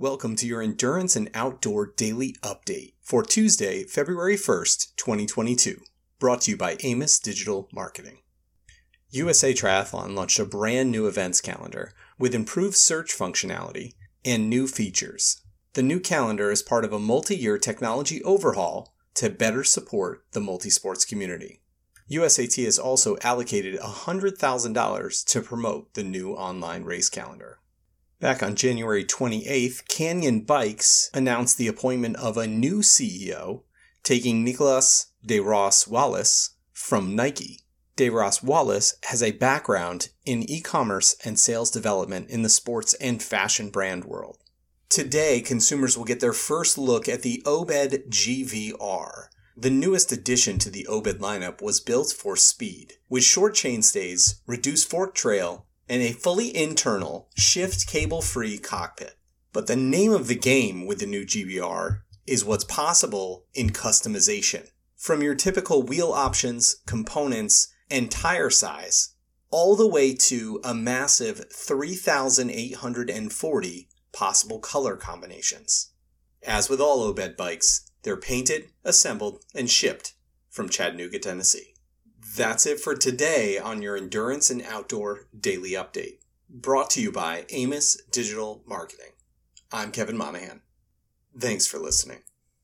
Welcome to your Endurance and Outdoor Daily Update for Tuesday, February 1st, 2022. Brought to you by Amos Digital Marketing. USA Triathlon launched a brand new events calendar with improved search functionality and new features. The new calendar is part of a multi year technology overhaul to better support the multisports community. USAT has also allocated $100,000 to promote the new online race calendar. Back on January 28th, Canyon Bikes announced the appointment of a new CEO, taking Nicholas de Ross Wallace from Nike. De Ross Wallace has a background in e commerce and sales development in the sports and fashion brand world. Today, consumers will get their first look at the Obed GVR. The newest addition to the Obed lineup was built for speed, with short chainstays, reduced fork trail, and a fully internal, shift cable free cockpit. But the name of the game with the new GVR is what's possible in customization. From your typical wheel options, components, and tire size, all the way to a massive 3,840 possible color combinations. As with all Obed bikes, they're painted, assembled, and shipped from Chattanooga, Tennessee. That's it for today on your Endurance and Outdoor Daily Update, brought to you by Amos Digital Marketing. I'm Kevin Monahan. Thanks for listening.